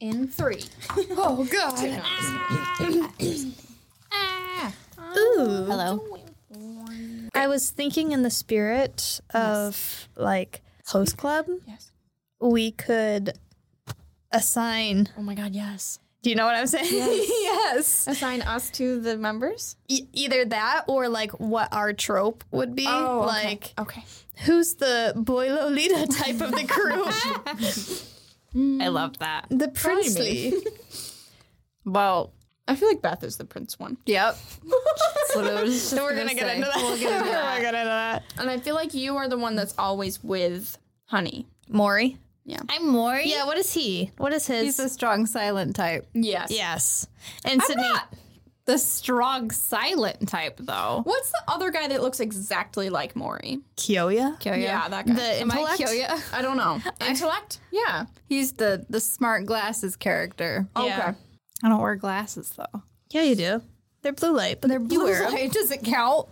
in three. Oh god. Ah. Ooh. Hello. I was thinking in the spirit of like host club, Yes. we could assign. Oh my god, yes. Do you know what I'm saying? yes. Assign us to the members? E- either that or like what our trope would be. Oh, okay. Like Okay. who's the boy Lolita type of the crew? I mm. love that. the princely. Well, I feel like Beth is the prince one. yep. That's what I was just So we're gonna, gonna get say. into that. We'll get into we're that. gonna get into that. And I feel like you are the one that's always with Honey. Mori. Yeah. I'm Mori. Yeah. What is he? What is his? He's a strong silent type. Yes. yes. And Sydney. not the strong silent type though. What's the other guy that looks exactly like Mori? Kyoya. Kyoya. Yeah, that guy. The Am I intellect. Kyoya? I don't know. Intellect? Yeah. He's the the smart glasses character. Oh, yeah. Okay. I don't wear glasses though. Yeah, you do. They're blue light, but they're you wear 'em. light. Does it count?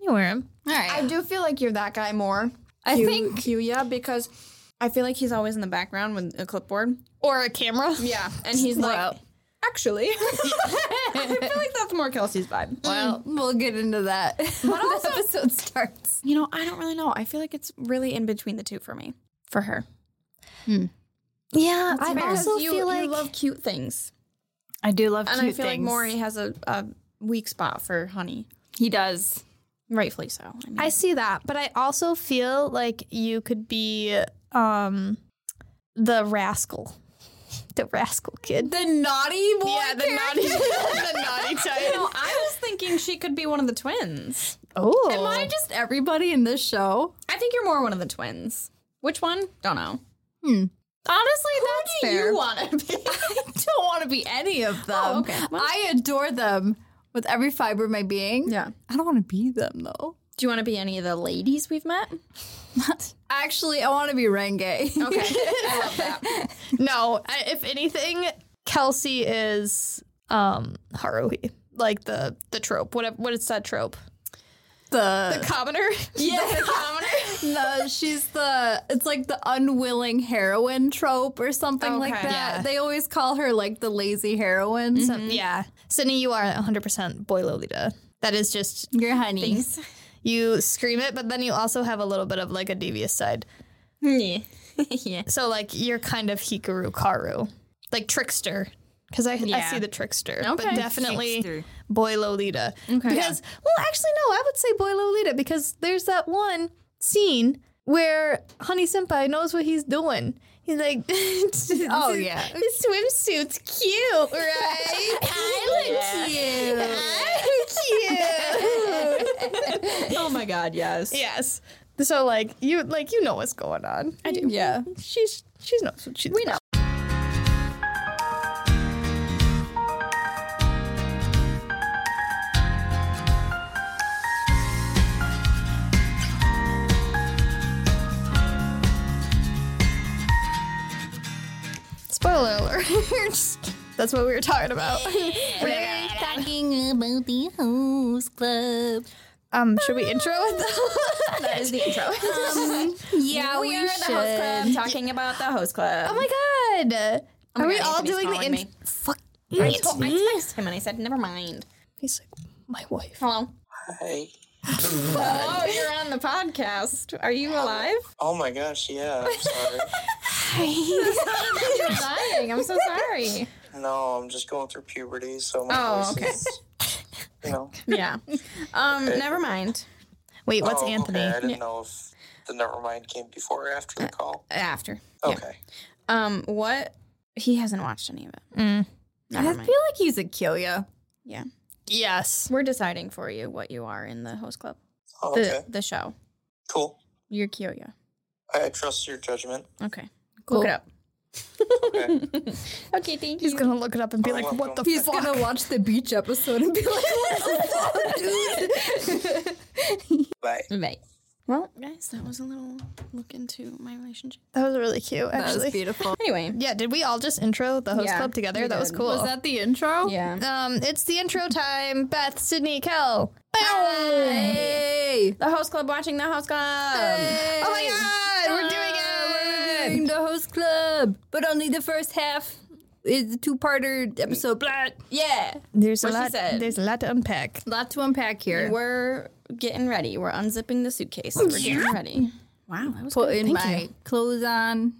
You wear them. All right. I do feel like you're that guy more. I Q- think Kyoya because I feel like he's always in the background with a clipboard. Or a camera. Yeah, and he's like, Well. Actually, I feel like that's more Kelsey's vibe. Well, we'll get into that when the episode starts. You know, I don't really know. I feel like it's really in between the two for me. For her, Yeah, I Because also you, feel like you love cute things, I do love cute things. and I feel like things. Mori has a, a weak spot for Honey. He does. Rightfully so. I mean, I see that, but I also feel like you could be um the rascal, the rascal kid. The naughty boy. yeah, the naughty, the naughty type. no, I was thinking she could be one of the twins. Oh, Am I just everybody in this show? I think you're more one of the twins. Which one? Don't know. Hmm. Honestly, that's do fair. you wanna be? I don't want to be any of oh, them. Oh, okay. Well- I adore them with every fiber of my being. Yeah. I don't want to be them though. Do you want to be any of the ladies we've met? Not. Actually, I want to be Renge. Okay, I love that. no. I, if anything, Kelsey is um Haruhi, like the the trope. What what is that trope? the The commoner. Yeah, the commoner. no, she's the it's like the unwilling heroine trope or something like Okay. that. Yeah. They always call her like the lazy heroine. So, yeah, Sydney, you are 100 percent boy Lolita. That is just Your honey. You scream it, but then you also have a little bit of like a devious side. yeah. yeah. So like you're kind of Hikaru Kaoru, like trickster. Because I, I see the trickster, but definitely Trickster. boy Lolita. Okay. Because well, actually no, I would say boy Lolita because there's that one scene where Honey Senpai knows what he's doing. He's like, Oh, yeah. his swimsuit's cute, right? I look cute. I'm cute. Oh my god, yes. yes. So like you like you know what's going on. I do. Yeah. She's she knows what she's. We know. Spoiler. That's what we were talking about. We were talking about the host club. um, should we intro it That is the intro. Yeah, we, are the host club talking about the host club. oh my god. my Are we God, all Anthony's doing the intro? Fuck. I, told, I texted him and I said, never mind. He's like, my wife. Hello. Hi. Oh, you're on the podcast. Are you alive? Oh my gosh, yeah, I'm sorry. You're dying. I'm so sorry. no, I'm just going through puberty, so my Oh, voice okay. is, you know. Yeah. Um, never mind. Wait, what's oh, Anthony? Okay. I didn't know if the Nevermind came before or after the call. After. Yeah. Okay. Um, what? He hasn't watched any of it. Mm. Never I mind. feel like he's a Kyoya. Yeah. Yes. We're deciding for you what you are in the host club. Oh, The okay. the show. Cool. You're Kyoya. I trust your judgment. Okay. Cool. Look it up. Okay. Okay, thank He's you. gonna look it up and be Oh, like, what the He's fuck? gonna watch the beach episode and be like, "What the fuck, dude?" Bye. Right. Well, guys, that was a little look into my relationship. That was really cute, That was beautiful. Anyway. yeah, did we all just intro the host Yeah, club together? we That was cool. Was that the intro? Yeah. um, it's the intro time. Beth, Sydney, Kel. Hey. The host club watching the host club. Oh my god, we're doing We're it! doing the host club, but only the first half. is a two-parter episode. Blah. Yeah. There's a What she lot. said. There's a lot to unpack. lot to unpack here. We're getting ready. We're unzipping the suitcase. Oh, we're getting ready. Wow, that was Putting Thank my you. clothes on,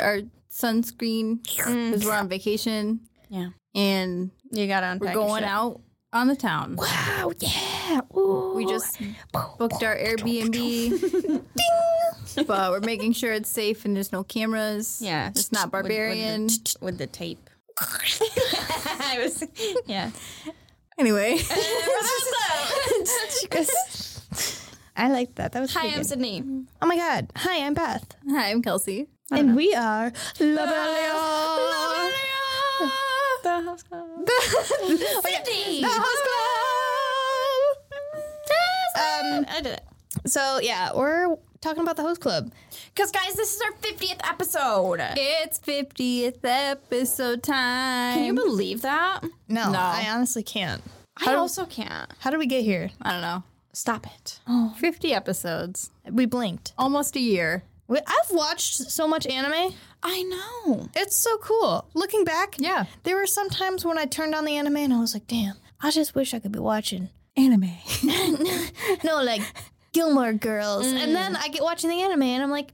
our sunscreen mm. because we're on vacation Yeah. and You gotta we're unpack. going out on the town. Wow, yeah. Ooh. We just booked our Airbnb. But we're making sure it's safe and there's no cameras. Yeah, It's not with- with the- barbarian. with the, tape. I was, yeah. Anyway. I like that. That was Hi, I'm good. Sydney. Oh my god. Hi, I'm Beth. Hi, I'm Kelsey. And we are Lobelia. The house club. The House Club. Um, I did it. so yeah, we're talking about the host club. Because guys, this is our 50th episode. It's 50th episode time. Can you believe that? No, No. I honestly can't. I also can't. How did we get here? I don't know. Stop it. Oh. 50 episodes. We blinked. Almost a year. We, I've watched so much anime. I know. It's so cool. Looking back, Yeah. there were some times when I turned on the anime and I was like, damn, I just wish I could be watching. Anime. No, like Gilmore Girls. And mm. then I get watching the anime and I'm like,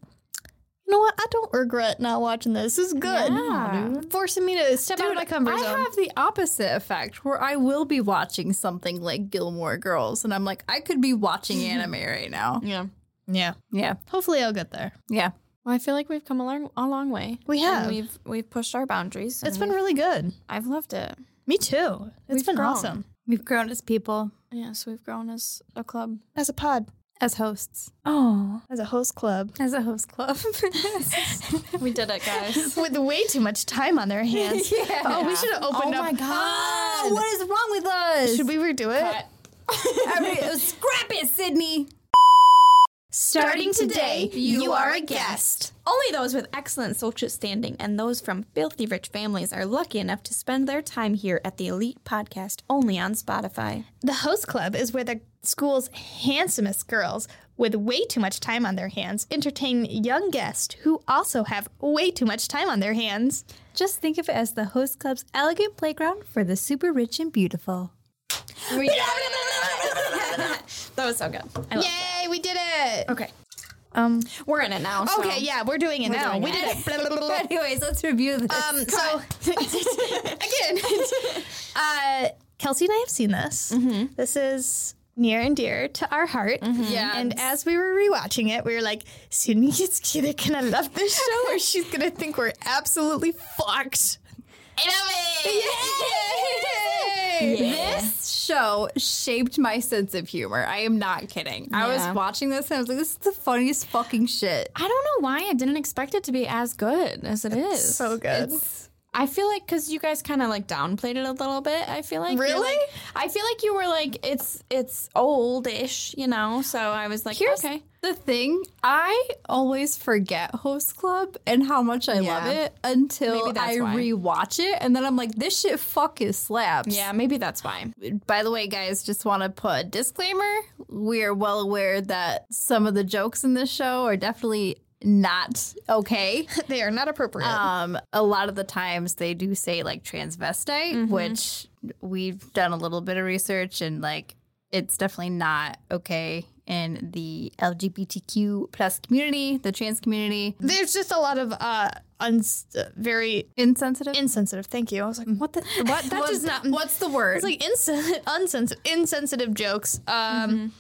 you know what? I don't regret not watching this. It's good. Yeah. Forcing me to step out of my comfort I zone. have the opposite effect where I will be watching something like Gilmore Girls and I'm like, I could be watching anime right now. Yeah. yeah. Yeah. Hopefully I'll get there. Yeah. Well, I feel like we've come a long, a long way. We have. And we've we've pushed our boundaries. It's been really good. I've loved it. Me too. It's We've been grown. awesome. We've grown as people, Yes, we've grown as a club. As a pod. As hosts, Oh. As a host club. as a host club. We did it, guys. With way too much time on their hands. Yeah. Oh, we should have opened oh up. Oh my god. Ah, what is wrong with us? Should we redo it? Every- scrap it, Sydney. Starting today, you are a guest. Only those with excellent social standing and those from filthy rich families are lucky enough to spend their time here at the Elite Podcast only on Spotify. The host club is where the school's handsomest girls with way too much time on their hands entertain young guests who also have way too much time on their hands. Just think of it as the host club's elegant playground for the super rich and beautiful. That was so good. I love Yay, did it. Okay. Um We're in it now. So. okay, yeah, we're doing it now. doing we it. did it. Blah, blah, blah, blah. Anyways, let's review this. Um so again, uh Kelsey and I have seen this. This is near and dear to our heart. Yeah. And as we were rewatching it, we were like, Sydney is either gonna love this show or she's gonna think we're absolutely fucked. This show shaped my sense of humor. I am not kidding. I was watching this and I was like, this is the funniest fucking shit. I don't know why I didn't expect it to be as good as it is. So good. I feel like because you guys kind of like downplayed it a little bit. I feel like Really? like- I feel like you were like it's it's oldish, you know. So I was like, Here's okay, the thing. I always forget Host Club and how much I love it until I why. rewatch it. And then I'm like, this shit fucking slaps. yeah, maybe that's why. By the way, guys, just want to put a disclaimer. We are well aware that some of the jokes in this show are definitely not okay. They are not appropriate. Um, a lot of the times they do say like transvestite, which we've done a little bit of research and like it's definitely not okay in the LGBTQ plus community, the trans community. There's just a lot of uh, uns- uh, very Insensitive. insensitive. Thank you. I was like, what the what? That does not. What's the word? It's like insen- unsensitive, insensitive jokes. Um,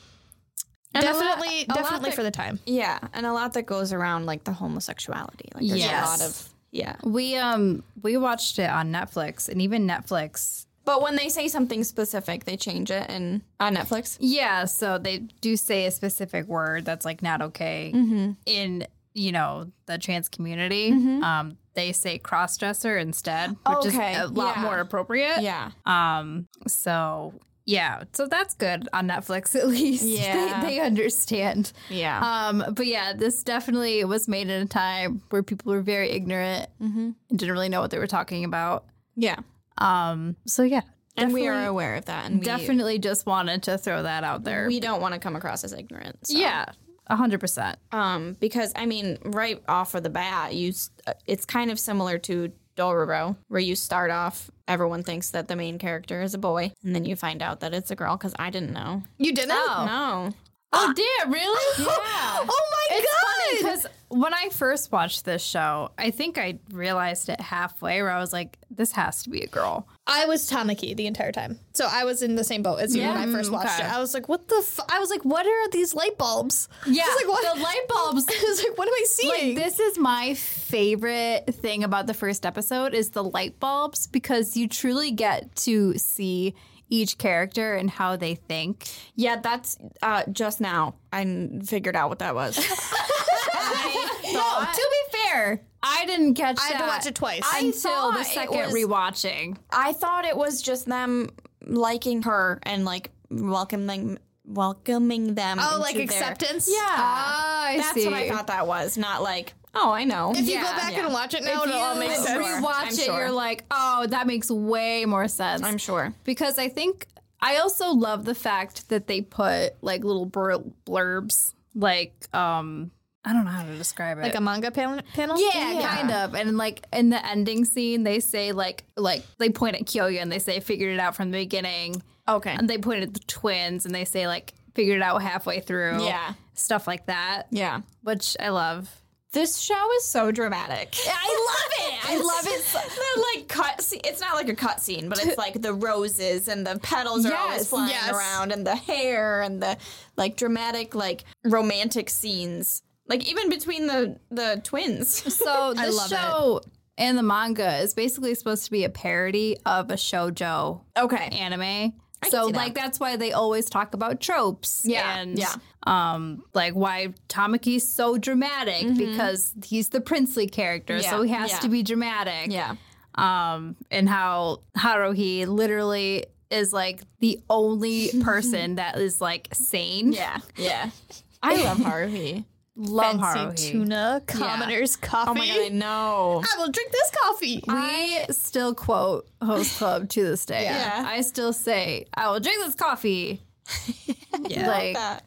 And definitely, lot definitely that- for the time. Yeah, and a lot that goes around like the homosexuality. Like there's Yes. a lot of yeah. we um we watched it on Netflix, and even Netflix But when they say something specific, they change it and on Netflix. Yeah, so they do say a specific word that's like not okay Mm-hmm. in you know the trans community. Um, they say cross dresser instead, which Okay, is a lot yeah. more appropriate. Yeah. Um. So yeah, so that's good on Netflix at least. Yeah. they, they understand. Yeah. Um. But yeah, this definitely was made in a time where people were very ignorant Mm-hmm. and didn't really know what they were talking about. yeah. Um. So yeah, And we are aware of that. And we, definitely just wanted to throw that out there. we don't want to come across as ignorant. so. Yeah, a hundred percent. Um, because I mean, right off of the bat, you uh, it's kind of similar to Dororo, where you start off, everyone thinks that the main character is a boy, and then you find out that it's a girl because I didn't know. You didn't? No. Oh, ah! damn, really? Yeah. Oh my It's funny god! because when I first watched this show, I think I realized it halfway where I was like, this has to be a girl. I was Tamaki the entire time. So I was in the same boat as you when I first watched okay. it. I was like, what the f-? I was like, what are these light bulbs? Yeah, like, what? the light bulbs. I was like, what am I seeing? Like, this is my favorite thing about the first episode is the light bulbs because you truly get to see each character and how they think. Yeah, that's uh, just now. I figured out what that was. No, to be fair, I didn't catch I had that to watch it twice. Until the second was- rewatching. I thought it was just them liking her and like welcoming welcoming them. oh, like their- acceptance? Yeah, Ah, I that's see. what I thought that was. Not like oh, I know. If you go back yeah. and watch it now, If it'll all you make sense. rewatch I'm it, sure. you're like, oh, that makes way more sense. I'm sure. because I think I also love the fact that they put like little blur- blurbs, like um, I don't know how to describe it. Like a manga pan- panel? yeah, kind of. And like in the ending scene, they say like like they point at Kyoya and they say figured it out from the beginning. Okay. And they point at the twins and they say like figured it out halfway through. Yeah. Stuff like that. Yeah. Which I love. This show is so dramatic. I love it. I love it. the like cut scene. It's not like a cut scene, but it's like the roses and the petals are always flying yes. around, and the hair and the like dramatic like romantic scenes. Like even between the the twins. So this love it. show and the manga is basically supposed to be a parody of a shojo okay. anime. So like that's why they always talk about tropes. Yeah, And yeah. um like why Tamaki's so dramatic because he's the princely character, so Mm-hmm. He has yeah. to be dramatic. Yeah. Um and how Haruhi literally is like the only person that is like sane. Yeah. Yeah. I love Haruhi. Love Fancy Haruhi. tuna, commoner's coffee. Oh my god, I know. I will drink this coffee. We still quote Host Club to this day. Yeah. I still say, I will drink this coffee. Yeah. like, that.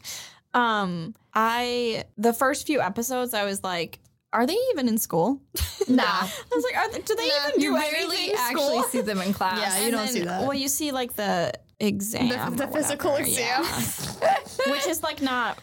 Um, I the first few episodes, I was like, are they even in school? Nah. I was like, are they, do they even do you anything rarely in actually see them in class. Yeah, you And don't then- see that. Well, you see like the exam, The- the physical exam. yeah. which is like not.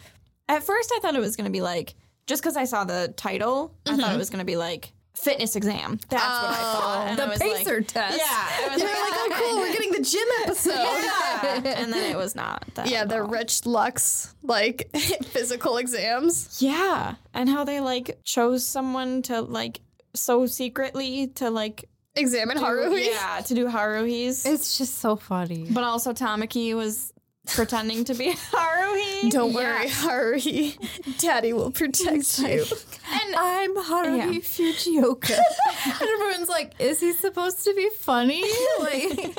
At first, I thought it was going to be like just because I saw the title, I thought it mm-hmm. was going to be like fitness exam. That's what I thought. Oh, and I the was pacer like, test. Yeah, I was You're like, like, oh, cool, we're getting the gym episode. yeah. and then it was not. That Yeah, the all. Rich Lux, like, physical exams. Yeah, and how they like chose someone to like so secretly to like Examine do, Haruhi. yeah to do Haruhi's, It's just so funny. but also Tamaki was pretending to be Haruhi. Don't worry, Haruhi. Daddy will protect you. And I'm Haruhi Yeah. Fujioka. and everyone's like, is he supposed to be funny? Like,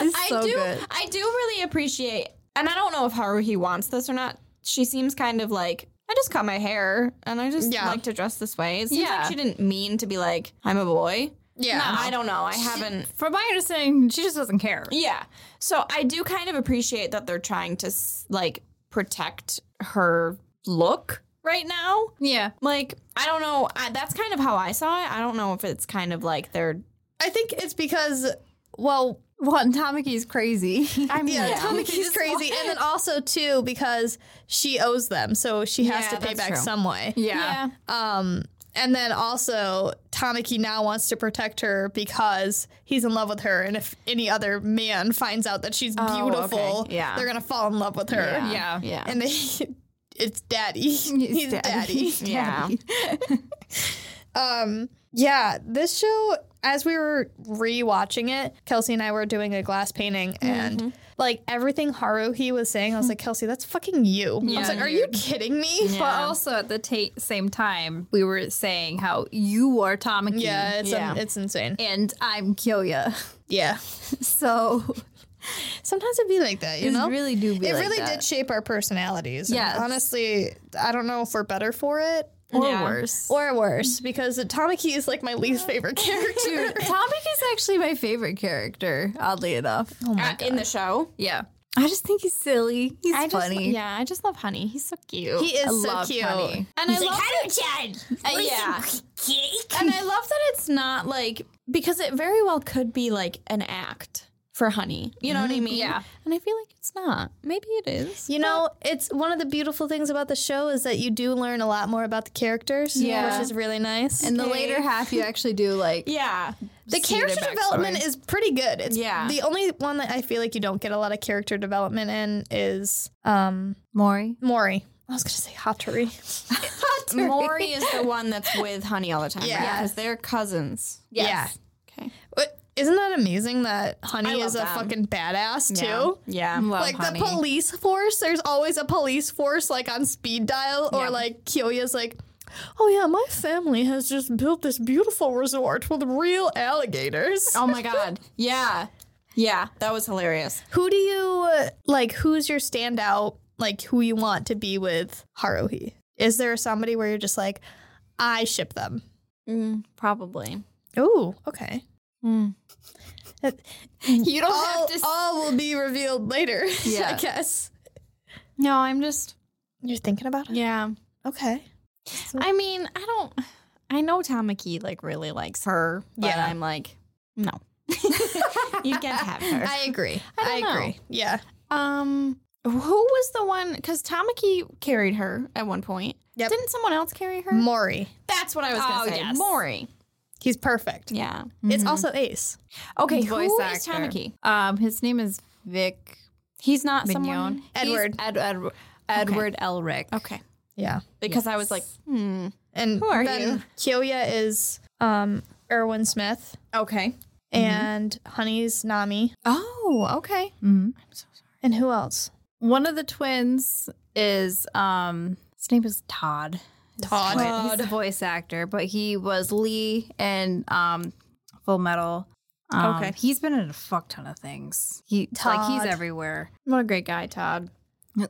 it's I so do, good. I do really appreciate, and I don't know if Haruhi wants this or not. She seems kind of like. I just cut my hair and I just Yeah. like to dress this way. It seems Yeah. like she didn't mean to be like, I'm a boy. Yeah. No, I don't know. I haven't. From my understanding, she just doesn't care. Yeah. So I do kind of appreciate that they're trying to s- like protect her look right now. Yeah. Like, I don't know. I, that's kind of how I saw it. I don't know if it's kind of like they're. I think it's because, well, One, Tamaki's crazy. I mean, yeah, yeah. Tamaki's crazy. And then also, too, because she owes them. So she has Yeah, to pay that's back true. some way. Yeah. Um, and then also, Tamaki now wants to protect her because he's in love with her. And if any other man finds out that she's Oh, beautiful, okay. Yeah. they're going to fall in love with her. Yeah. Yeah. Yeah. And they, it's daddy. He's, daddy. yeah. Um, yeah, this show, as we were rewatching it, Kelsey and I were doing a glass painting, and like everything Haruhi was saying, I was hmm. like, Kelsey, that's fucking you. I was Yeah, like, are you kidding me? But also at the ta- same time, we were saying how you are Tamaki Yeah, it's Yeah. it's insane. and I'm Kyoya. Yeah, So sometimes it'd be like that, you it know. really do be it like really that. did shape our personalities. and Yes. honestly, I don't know if we're better for it or Yeah. worse. or worse because Tamaki is like my least favorite character. Tamaki's actually my favorite character, oddly enough. Uh, in the show. Yeah. I just think he's silly. He's I just, funny. yeah, I just love Honey. He's so cute. he is I so love cute. Honey. and I love that, uh, yeah. And I love that it's not like because it very well could be like an act for Honey. You know what I mean? Yeah. And I feel like it's not. Maybe it is. You know, it's one of the beautiful things about the show is that you do learn a lot more about the characters, Yeah. which is really nice. In the later half, you actually do like Yeah. the character development is pretty good. It's Yeah. the only one that I feel like you don't get a lot of character development in is um Mori. Mori. I was gonna say Hattori. Mori is the one that's with Honey all the time. Yeah. Because they're cousins. Yeah. Okay. But isn't that amazing that Honey I love is a them. fucking badass Yeah. too? Yeah. Love like Honey. the police force, there's always a police force like on speed dial, or Yeah. like Kyoya's like, oh yeah, my family has just built this beautiful resort with real alligators. Oh my God. Yeah. Yeah. That was hilarious. Who do you like? Who's your standout? Like who you want to be with Haruhi? Is there somebody where you're just like, I ship them? Mm, probably. Ooh, okay. You don't All, have to. all will be revealed later. Yeah. I guess. no, I'm just. You're thinking about it. Yeah. Okay. I mean, I don't. I know Tamaki like really likes her, but Yeah. I'm like, no. you can't have her. I agree. I I, don't know. agree. Yeah. Um, who was the one? Because Tamaki carried her at one point. Yep. Didn't someone else carry her? Mori. That's what I was gonna Oh, say. yes. Mori. He's perfect. Yeah. It's also Ace. Okay. voice who actor. is Tamaki? Um, his name is Vic He's not Mignogna. someone. Edward. He's Ed, Ed, Edward Elric. Okay. Yeah. Because I was like, hmm. And Who are then you? Kyoya is um Erwin Smith Okay. and Honey's Nami. Oh, okay. Mm-hmm. I'm so sorry. And who else? One of the twins is um, his name is Todd. Todd. Twin. He's the voice actor, but he was Lee in um, Full Metal. Um, Okay. he's been in a fuck ton of things. He like he's everywhere. What a great guy, Todd.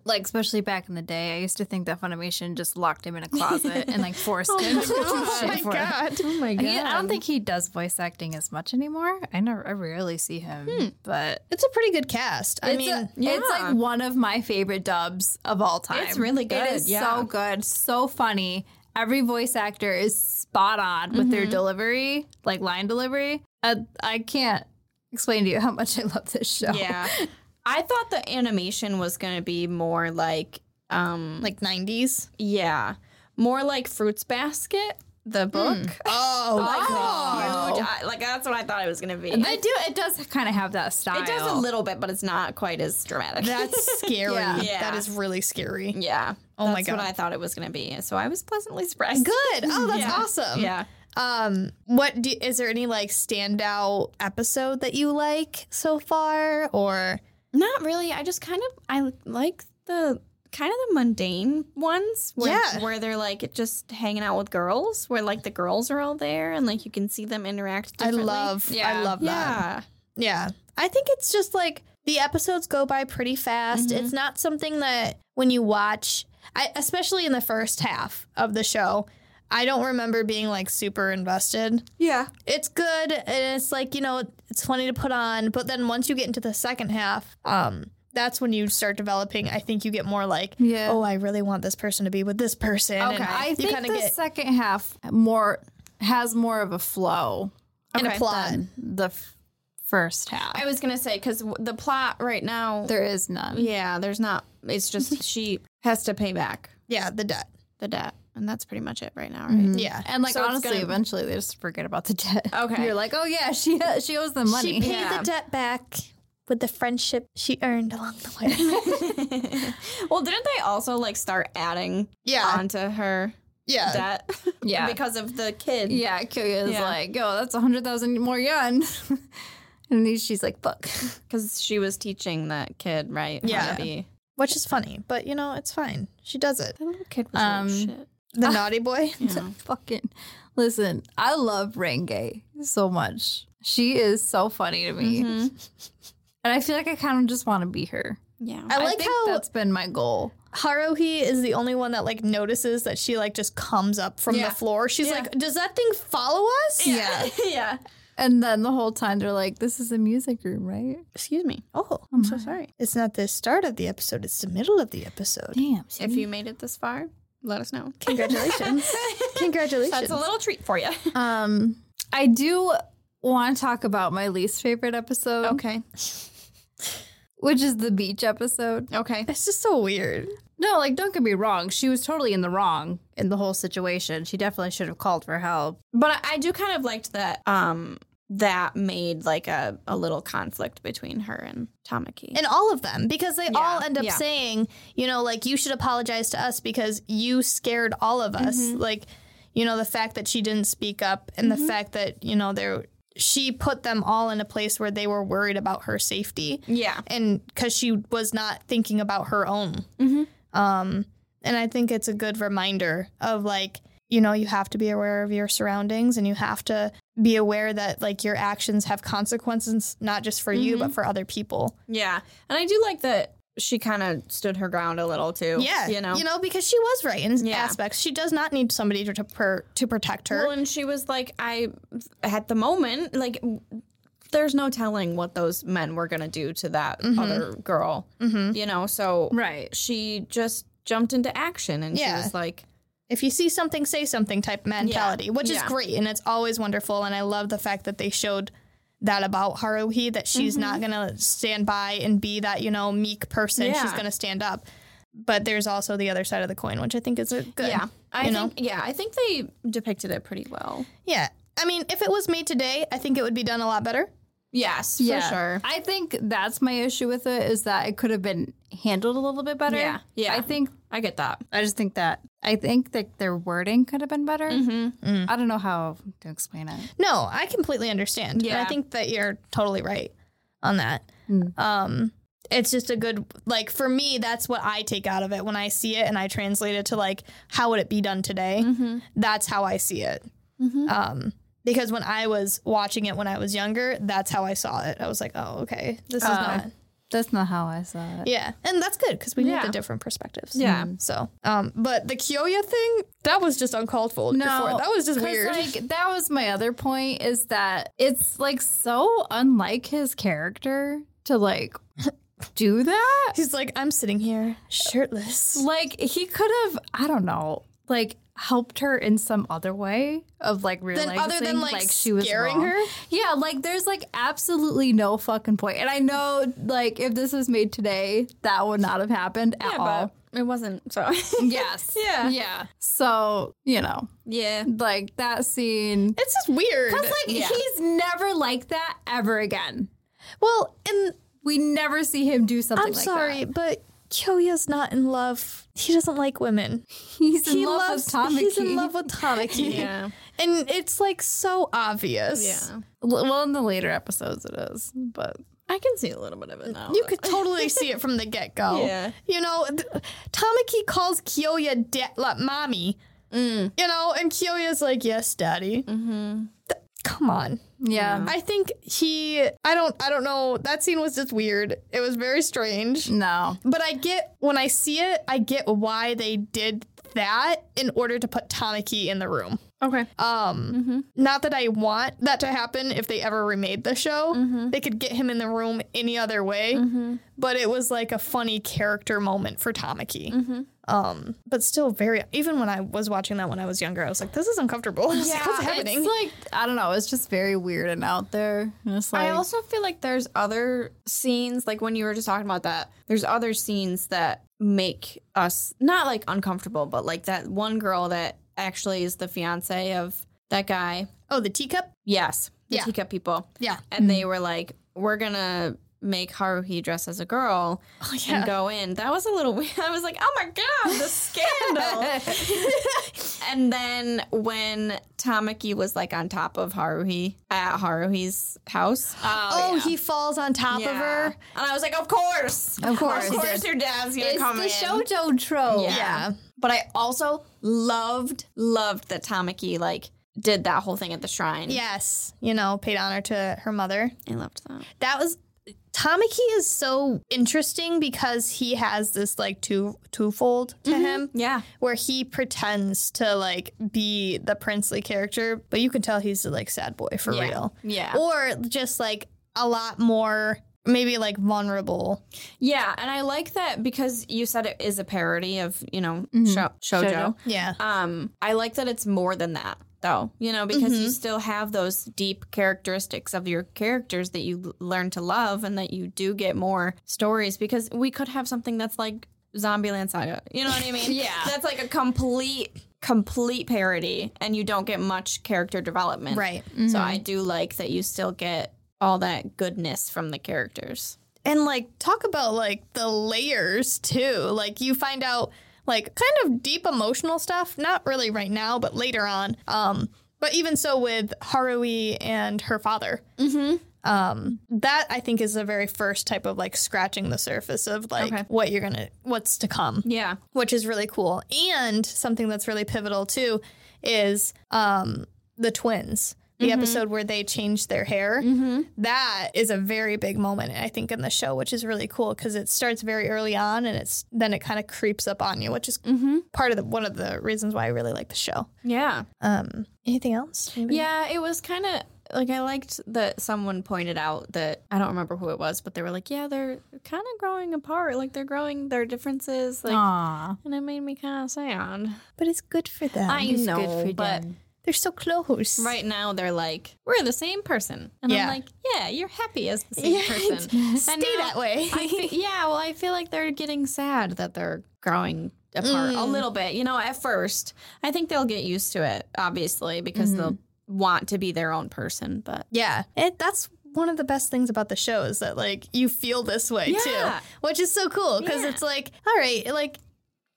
Like especially back in the day, I used to think that Funimation just locked him in a closet and like forced him to do Oh shit my for. god. Oh my god! I don't think he does voice acting as much anymore. I never, I rarely see him, but It's a pretty good cast. I mean, a- it's like one of my favorite dubs of all time. It's really good, It is yeah. so good, so funny. Every voice actor is spot on with their delivery, like line delivery. Uh, I can't explain to you how much I love this show. Yeah. I thought the animation was going to be more like, um, like 90s. yeah, more like Fruits Basket, the book. Oh, Like, God. huge. I- like that's what I thought it was going to be. I do. It does kind of have that style. It does a little bit, but it's not quite as dramatic. That's scary. Yeah. Yeah. That is really scary. yeah. Oh my God. what I thought it was going to be. So I was pleasantly surprised. Good. Oh, that's Yeah. awesome. Yeah. Um, what do, is there any like standout episode that you like so far, or Not really. I just kind of I like the kind of the mundane ones where, Yeah. where they're like just hanging out with girls, where like the girls are all there and like you can see them interact. I love, I Yeah. love that. Yeah. Yeah. I think it's just like the episodes go by pretty fast. Mm-hmm. It's not something that when you watch, I, especially in the first half of the show, I don't remember being like super invested. Yeah. It's good and it's like, you know, it's funny to put on, but then once you get into the second half, um that's when you start developing. I think you get more like, Yeah. oh, I really want this person to be with this person. and Okay. I you think the get second half more has more of a flow in a plot. than the f- first half. I was gonna say because the plot right now, there is none. yeah, there's not. It's just she has to pay back Yeah, the debt. the debt, and that's pretty much it right now, right? Yeah. And like So honestly, gonna- eventually they just forget about the debt. Okay. you're like, oh yeah, she she owes them money. She paid Yeah. the debt back with the friendship she earned along the way. well, didn't they also like start adding Yeah. onto her yeah. debt? Yeah. because of the kid. yeah, Kyoya is Yeah. like, yo, that's a hundred thousand more yen. and then she's like, fuck. because she was teaching that kid, right? Yeah. be. Which is funny, but you know, it's fine. She does it. The little kid was Um, um, shit. The naughty boy. Fucking listen, I love Renge so much. She is so funny to me. Mm-hmm. And I feel like I kind of just want to be her. Yeah. I like think how that's been my goal. Haruhi is the only one that like notices that she like just comes up from Yeah. the floor. She's Yeah. like, "Does that thing follow us?" yeah. yeah. And then the whole time they're like, this is a music room, right? Excuse me. Oh, oh I'm so sorry. it's not the start of the episode; it's the middle of the episode. Damn. If you made it this far, let us know. Congratulations! Congratulations! That's a little treat for you. Um, I do want to talk about my least favorite episode, Okay. which is the beach episode. Okay. It's just so weird. No, like don't get me wrong, she was totally in the wrong in the whole situation. She definitely should have called for help. But I, I do kind of liked that um that made like a, a little conflict between her and Tamaki. And all of them, because they all end up yeah. saying, you know, like, you should apologize to us because you scared all of us. Mm-hmm. Like, you know, the fact that she didn't speak up and the mm-hmm. fact that, you know, there she put them all in a place where they were worried about her safety. yeah. And because she was not thinking about her own. Mm-hmm. Um, and I think it's a good reminder of like, you know, you have to be aware of your surroundings and you have to be aware that like your actions have consequences, not just for you, but for other people. Yeah. And I do like that she kind of stood her ground a little too. Yeah, You know? you know, because she was right in Yeah. aspects. She does not need somebody to to, per, to protect her. Well, and she was like, I, at the moment, like, there's no telling what those men were going to do to that Mm-hmm. other girl, you know? So Right. she just jumped into action and Yeah. she was like, if you see something, say something type mentality, which is Yeah. great and it's always wonderful. And I love the fact that they showed that about Haruhi that she's not Mm-hmm. gonna stand by and be that you know meek person. She's gonna stand up. But there's also the other side of the coin, which I think is a good. yeah. I think, yeah, I think they depicted it pretty well. yeah. I mean, if it was made today, I think it would be done a lot better. Yes, for sure. I think that's my issue with it is that it could have been handled a little bit better. Yeah, yeah. I think I get that. I just think that I think that their wording could have been better. Mm-hmm. I don't know how to explain it. No, I completely understand. And I think that you're totally right on that. Um, it's just a good like for me. That's what I take out of it when I see it and I translate it to like how would it be done today. That's how I see it. Um, because when I was watching it when I was younger, that's how I saw it. I was like, oh, okay, this is not. That's not how I saw it. Yeah, and that's good because we need the different perspectives. Yeah. So, um, but the Kyoya thing that was just uncalled for. before. that was just weird. Like that was my other point is that it's like so unlike his character to like do that. He's like, I'm sitting here shirtless. Like he could have, I don't know, like helped her in some other way of like realizing other than, like, she was scaring wrong. her? Yeah, like there's like absolutely no fucking point. And I know like if this was made today, that would not have happened at all. it wasn't. So, Yes. Yeah. Yeah. So, you know, yeah. like that scene. It's just weird. Cause like he's never like that ever again. well, and We never see him do something I'm like sorry, that. but Kyoya's not in love. He doesn't like women. He's in he love loves. with Tamaki. He's in love with Tamaki. Yeah. and it's like so obvious. Yeah. Well, in the later episodes it is, but I can see a little bit of it now. You could totally see it from the get go. Yeah. You know, th- Tamaki calls Kyoya da- like mommy. Mm. You know, and Kyoya's like, yes, daddy. Mm-hmm. come on. Yeah. I think he I don't I don't know. That scene was just weird. It was very strange. No. But I get when I see it, I get why they did that in order to put Tamaki in the room. Okay. Um, not that I want that to happen if they ever remade the show. Mm-hmm. They could get him in the room any other way, but it was like a funny character moment for Tamaki. Mm-hmm. Um, but still very. Even when I was watching that when I was younger, I was like, "This is uncomfortable. I was like, What's happening?" It's like I don't know. It's just very weird and out there. And it's like I also feel like there's other scenes, like when you were just talking about that, there's other scenes that make us not like uncomfortable, but like that one girl that actually is the fiance of that guy. oh, the teacup. Yes, the Yeah. teacup people. Yeah. And they mm-hmm. were like, we're going to make Haruhi dress as a girl oh, yeah. and go in. That was a little weird. I was like, oh my God, the scandal. and then when Tamaki was like on top of Haruhi at Haruhi's house. Oh, oh he falls on top of her. And I was like, of course. Of course Of course your dad's going to come. it's come the in. shojo trope. Yeah. But I also loved, loved that Tamaki like did that whole thing at the shrine. Yes, you know, paid honor to her mother. I loved that. that was Tamaki is so interesting because he has this like two twofold to him Yeah. where he pretends to like be the princely character, but you can tell he's a like sad boy for Yeah. real. Yeah. Or just like a lot more maybe like vulnerable. Yeah, and I like that because you said it is a parody of, you know, sho- shoujo. Shoujo. Yeah. Um, I like that it's more than that. Though, you know, because you mm-hmm. still have those deep characteristics of your characters that you learn to love and that you do get more stories because we could have something that's like Zombieland Saga. You know what I mean? Yeah. That's like a complete complete parody and you don't get much character development. Right. So I mm-hmm. do like that you still get all that goodness from the characters. And like talk about like the layers too. Like you find out like kind of deep emotional stuff, not really right now, but later on. Um but even so with Haruhi and her father. Mm-hmm. Um, that I think is the very first type of like scratching the surface of like Okay. what you're gonna what's to come. Yeah. which is really cool. And something that's really pivotal too is um, the twins. The mm-hmm. episode where they changed their hair. Mm-hmm. That is a very big moment, I think, in the show, which is really cool because it starts very early on and it's then it kind of creeps up on you, which is mm-hmm. part of the one of the reasons why I really like the show. Yeah. Um, anything else? Maybe? Yeah, it was kind of like I liked that someone pointed out that I don't remember who it was, but they were like, yeah, they're kind of growing apart. Like they're growing their differences. Like, Aw. and it made me kind of sad. but it's good for them. I It's know, good for but them. They're so close. right now they're like, we're the same person, and Yeah. I'm like, yeah, you're happy as the same person. Stay now that way. Yeah, well, I feel like they're getting sad that they're growing apart a mm. little bit. You know, at first, I think they'll get used to it, obviously, because mm-hmm. they'll want to be their own person. But Yeah, it, that's one of the best things about the show is that like you feel this way Yeah. too, which is so cool because Yeah. it's like, all right, like.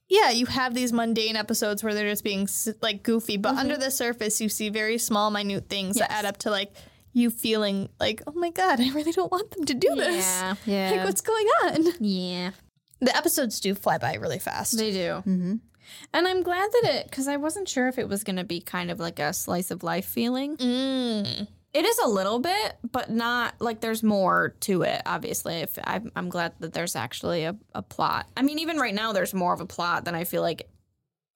Yeah, you have these mundane episodes where they're just being like goofy, but under the surface, you see very small, minute things that add up to like you feeling like, oh my god, I really don't want them to do this. yeah, Yeah. Like, what's going on? yeah, The episodes do fly by really fast. they do. Mhm. And I'm glad that it, because I wasn't sure if it was going to be kind of like a slice of life feeling. Mm. It is a little bit, but not like there's more to it. Obviously, if I'm, I'm glad that there's actually a, a plot. I mean, even right now, there's more of a plot than I feel like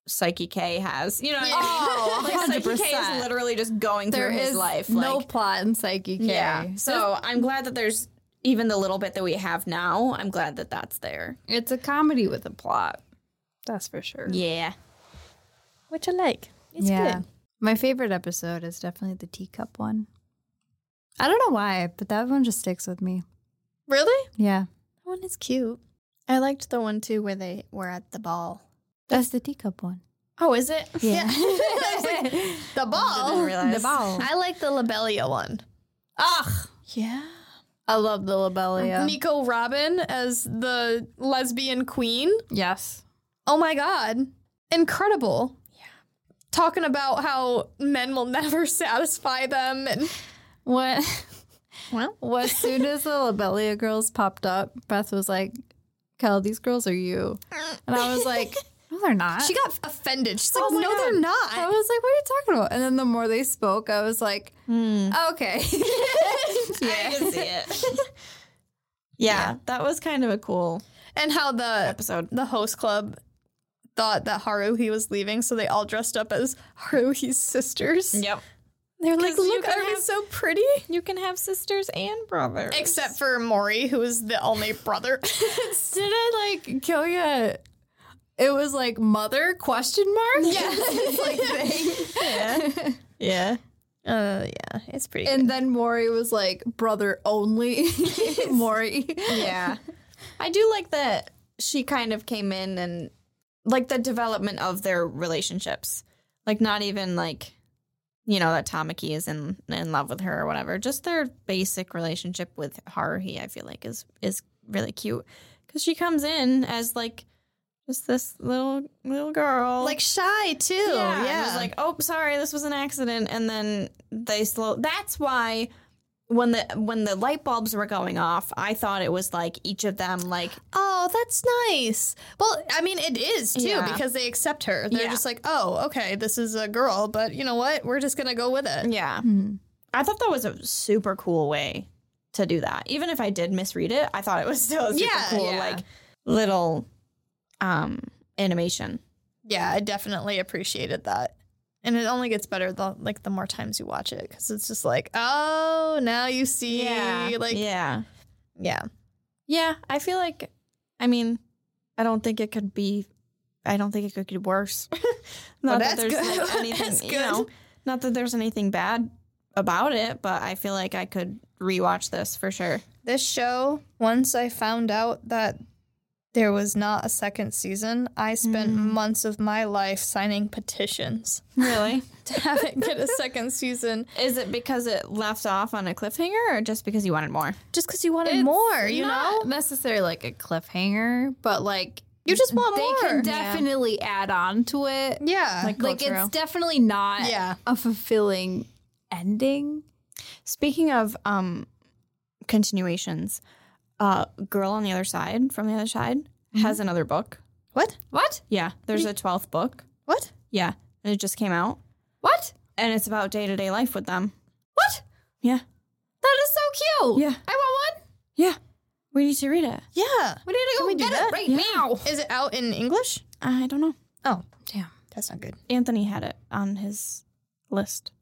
Saiki K has. You know, what I mean? Oh, like Saiki K is literally just going There through his life. no like, plot in Saiki K. yeah. So I'm glad that there's even the little bit that we have now. I'm glad that that's there. It's a comedy with a plot. That's for sure. Yeah. Which I like. It's yeah. good. My favorite episode is definitely the teacup one. I don't know why, but that one just sticks with me. Really? Yeah. That one is cute. I liked the one too where they were at the ball. That's the teacup one. Oh, is it? Yeah. The ball. Didn't realize. the ball. I like the Lobelia one. Ugh. Yeah. I love the Lobelia. Nico Robin as the lesbian queen. yes. Oh my god. Incredible. Yeah. Talking about how men will never satisfy them and What? Well, as soon as the Lobelia girls popped up, Beth was like, Kel, these girls are you. And I was like, no, they're not. she got offended. She's like, Oh no, God. they're not. I was like, what are you talking about? And then the more they spoke, I was like, hmm. okay. I can see it. yeah, that was kind of a cool And how the episode. the host club thought that Haruhi was leaving, so they all dressed up as Haruhi's sisters. Yep. They're like, look, can Haruhi's have- so pretty. You can have sisters and brothers. Except for Mori, who is the only brother. Did I like kill you? It was like mother question mark. Yeah. like thing. yeah. Uh, yeah, it's pretty. And then Mori was like brother only. Mori. Yeah. I do like that she kind of came in and like the development of their relationships. Like not even like you know that Tamaki is in in love with her or whatever. Just their basic relationship with Haruhi I feel like is is really cute cuz she comes in as like just this little little girl like shy too. yeah, Yeah, like, oh, sorry, this was an accident, and then they slow. That's why when the when the light bulbs were going off, I thought it was like each of them, like, oh, that's nice. Well, I mean, it is too Yeah. because they accept her. They're Yeah. just like, oh, okay, this is a girl, but you know what? We're just gonna go with it. yeah. I thought that was a super cool way to do that. Even if I did misread it, I thought it was still a super Yeah, cool, like little um animation. Yeah, I definitely appreciated that. And it only gets better the like the more times you watch it because it's just like, oh, now you see, like, yeah, yeah, yeah. I feel like, I mean, I don't think it could be. I don't think it could get worse. Well, Not that that's there's good. like anything, That's you know. Not that there's anything bad about it, but I feel like I could rewatch this for sure. This show, once I found out that there was not a second season, I spent months of my life signing petitions Really? to have it get a second season Is it because it left off on a cliffhanger or just because you wanted more? just because you wanted It's more, you not know? necessarily like a cliffhanger, but like You just want they more. They can definitely add on to it. yeah. Like- Like it's definitely not Yeah. a fulfilling ending. Speaking of um continuations, uh Girl on the Other Side from the Other Side has another book. what? What? Yeah, there's a 12th book. What? Yeah, and it just came out. What? And it's about day-to-day life with them. What? Yeah. That is so cute. Yeah. I want one. Yeah. We need to read it. Yeah. We need to Can go we get it right Yeah. now. Is it out in English? I don't know. Oh, Damn. that's not good. Anthony had it on his list.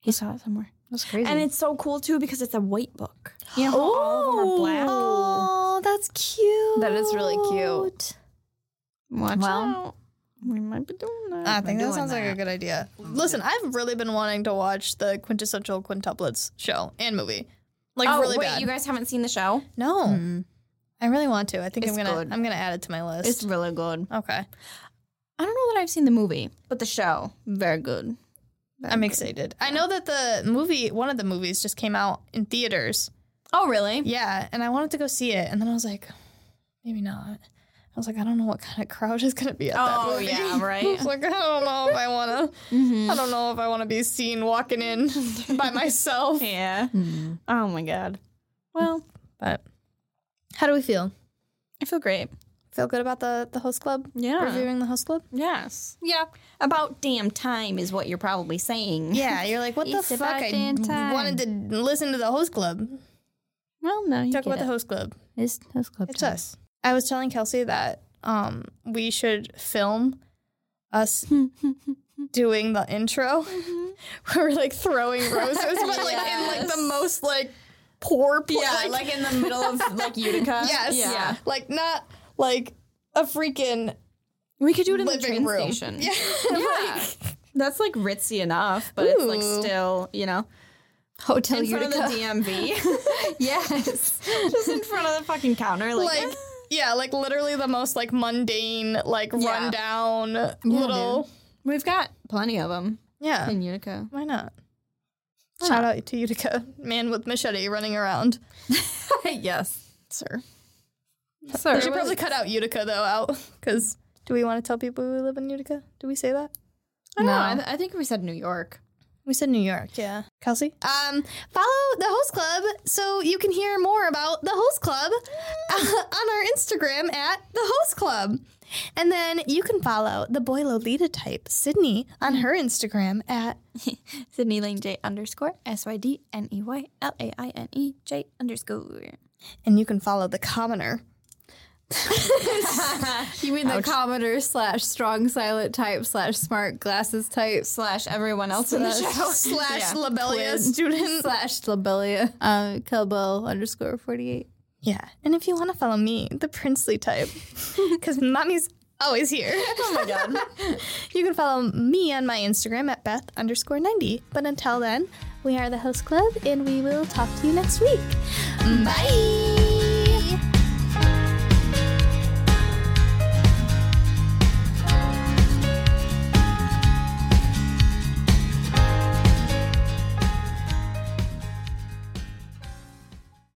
He saw it somewhere. That's crazy. And it's so cool too because it's a white book. You know, how all of them are black. Oh, that's cute. That is really cute. Watch Well. out. We might be doing that. I think that sounds doing like a good idea. Listen, I've really been wanting to watch the quintessential quintuplets show and movie. Like Oh, really wait, bad. you guys haven't seen the show? no. I really want to. I think It's I'm gonna good. I'm gonna add it to my list. It's really good. okay. I don't know that I've seen the movie, but the show, very good. I'm excited. I know that the movie one of the movies just came out in theaters. Oh, really? Yeah, and I wanted to go see it and then I was like, maybe not. I was like, I don't know what kind of crowd is gonna be at that Oh, movie. yeah, right. I was like, I don't know if I wanna mm-hmm. I don't know if I wanna be seen walking in by myself. Yeah. Mm-hmm. Oh my god. Well, But how do we feel? I feel great. Feel good about the the host club? Yeah. Reviewing the host club? Yes. yeah. About damn time is what you're probably saying. Yeah, you're like, what the It's fuck? about I damn time. wanted to listen to the host club. Well, no, you Talk get about the host club. It's host club. It's us. I was telling Kelsey that um we should film us doing the intro. Where we're like throwing roses, but like in like the most like poor pla- Yeah, like, in the middle of like Utica. yes, Yeah. like not like a freaking We could do it in the train room. station. Yeah, Yeah. That's like ritzy enough, but it's like still, you know, Hotel in front of the DMV. yes. Just in front of the fucking counter. Like, like ah. yeah, like literally the most like mundane, like Yeah. rundown little. we've got plenty of them Yeah, in Utica. why not? Shout out to Utica, man with machete running around. yes. Sir. Sir. We should probably cut out Utica though out because do we want to tell people we live in Utica? Do we say that? I don't know. No. I, th- I think we said New York. We said New York, yeah. Kelsey? Um, follow the host club so you can hear more about the host club uh, on our Instagram at the host club. And then you can follow the boy Lolita type, Sydney, on her Instagram at Sydney Lane J underscore S Y D N E Y L A I N E J underscore. and you can follow the commoner. You mean the commoner slash strong silent type slash smart glasses type Slash everyone else in the show. Slash Yeah. Lobelia student. slash lobelia uh, Kelbo underscore 48. Yeah. And if you want to follow me, the princely type, because mommy's always here. Oh my God. you can follow me on my Instagram at Beth underscore 90. But until then, we are the host club and we will talk to you next week. Bye.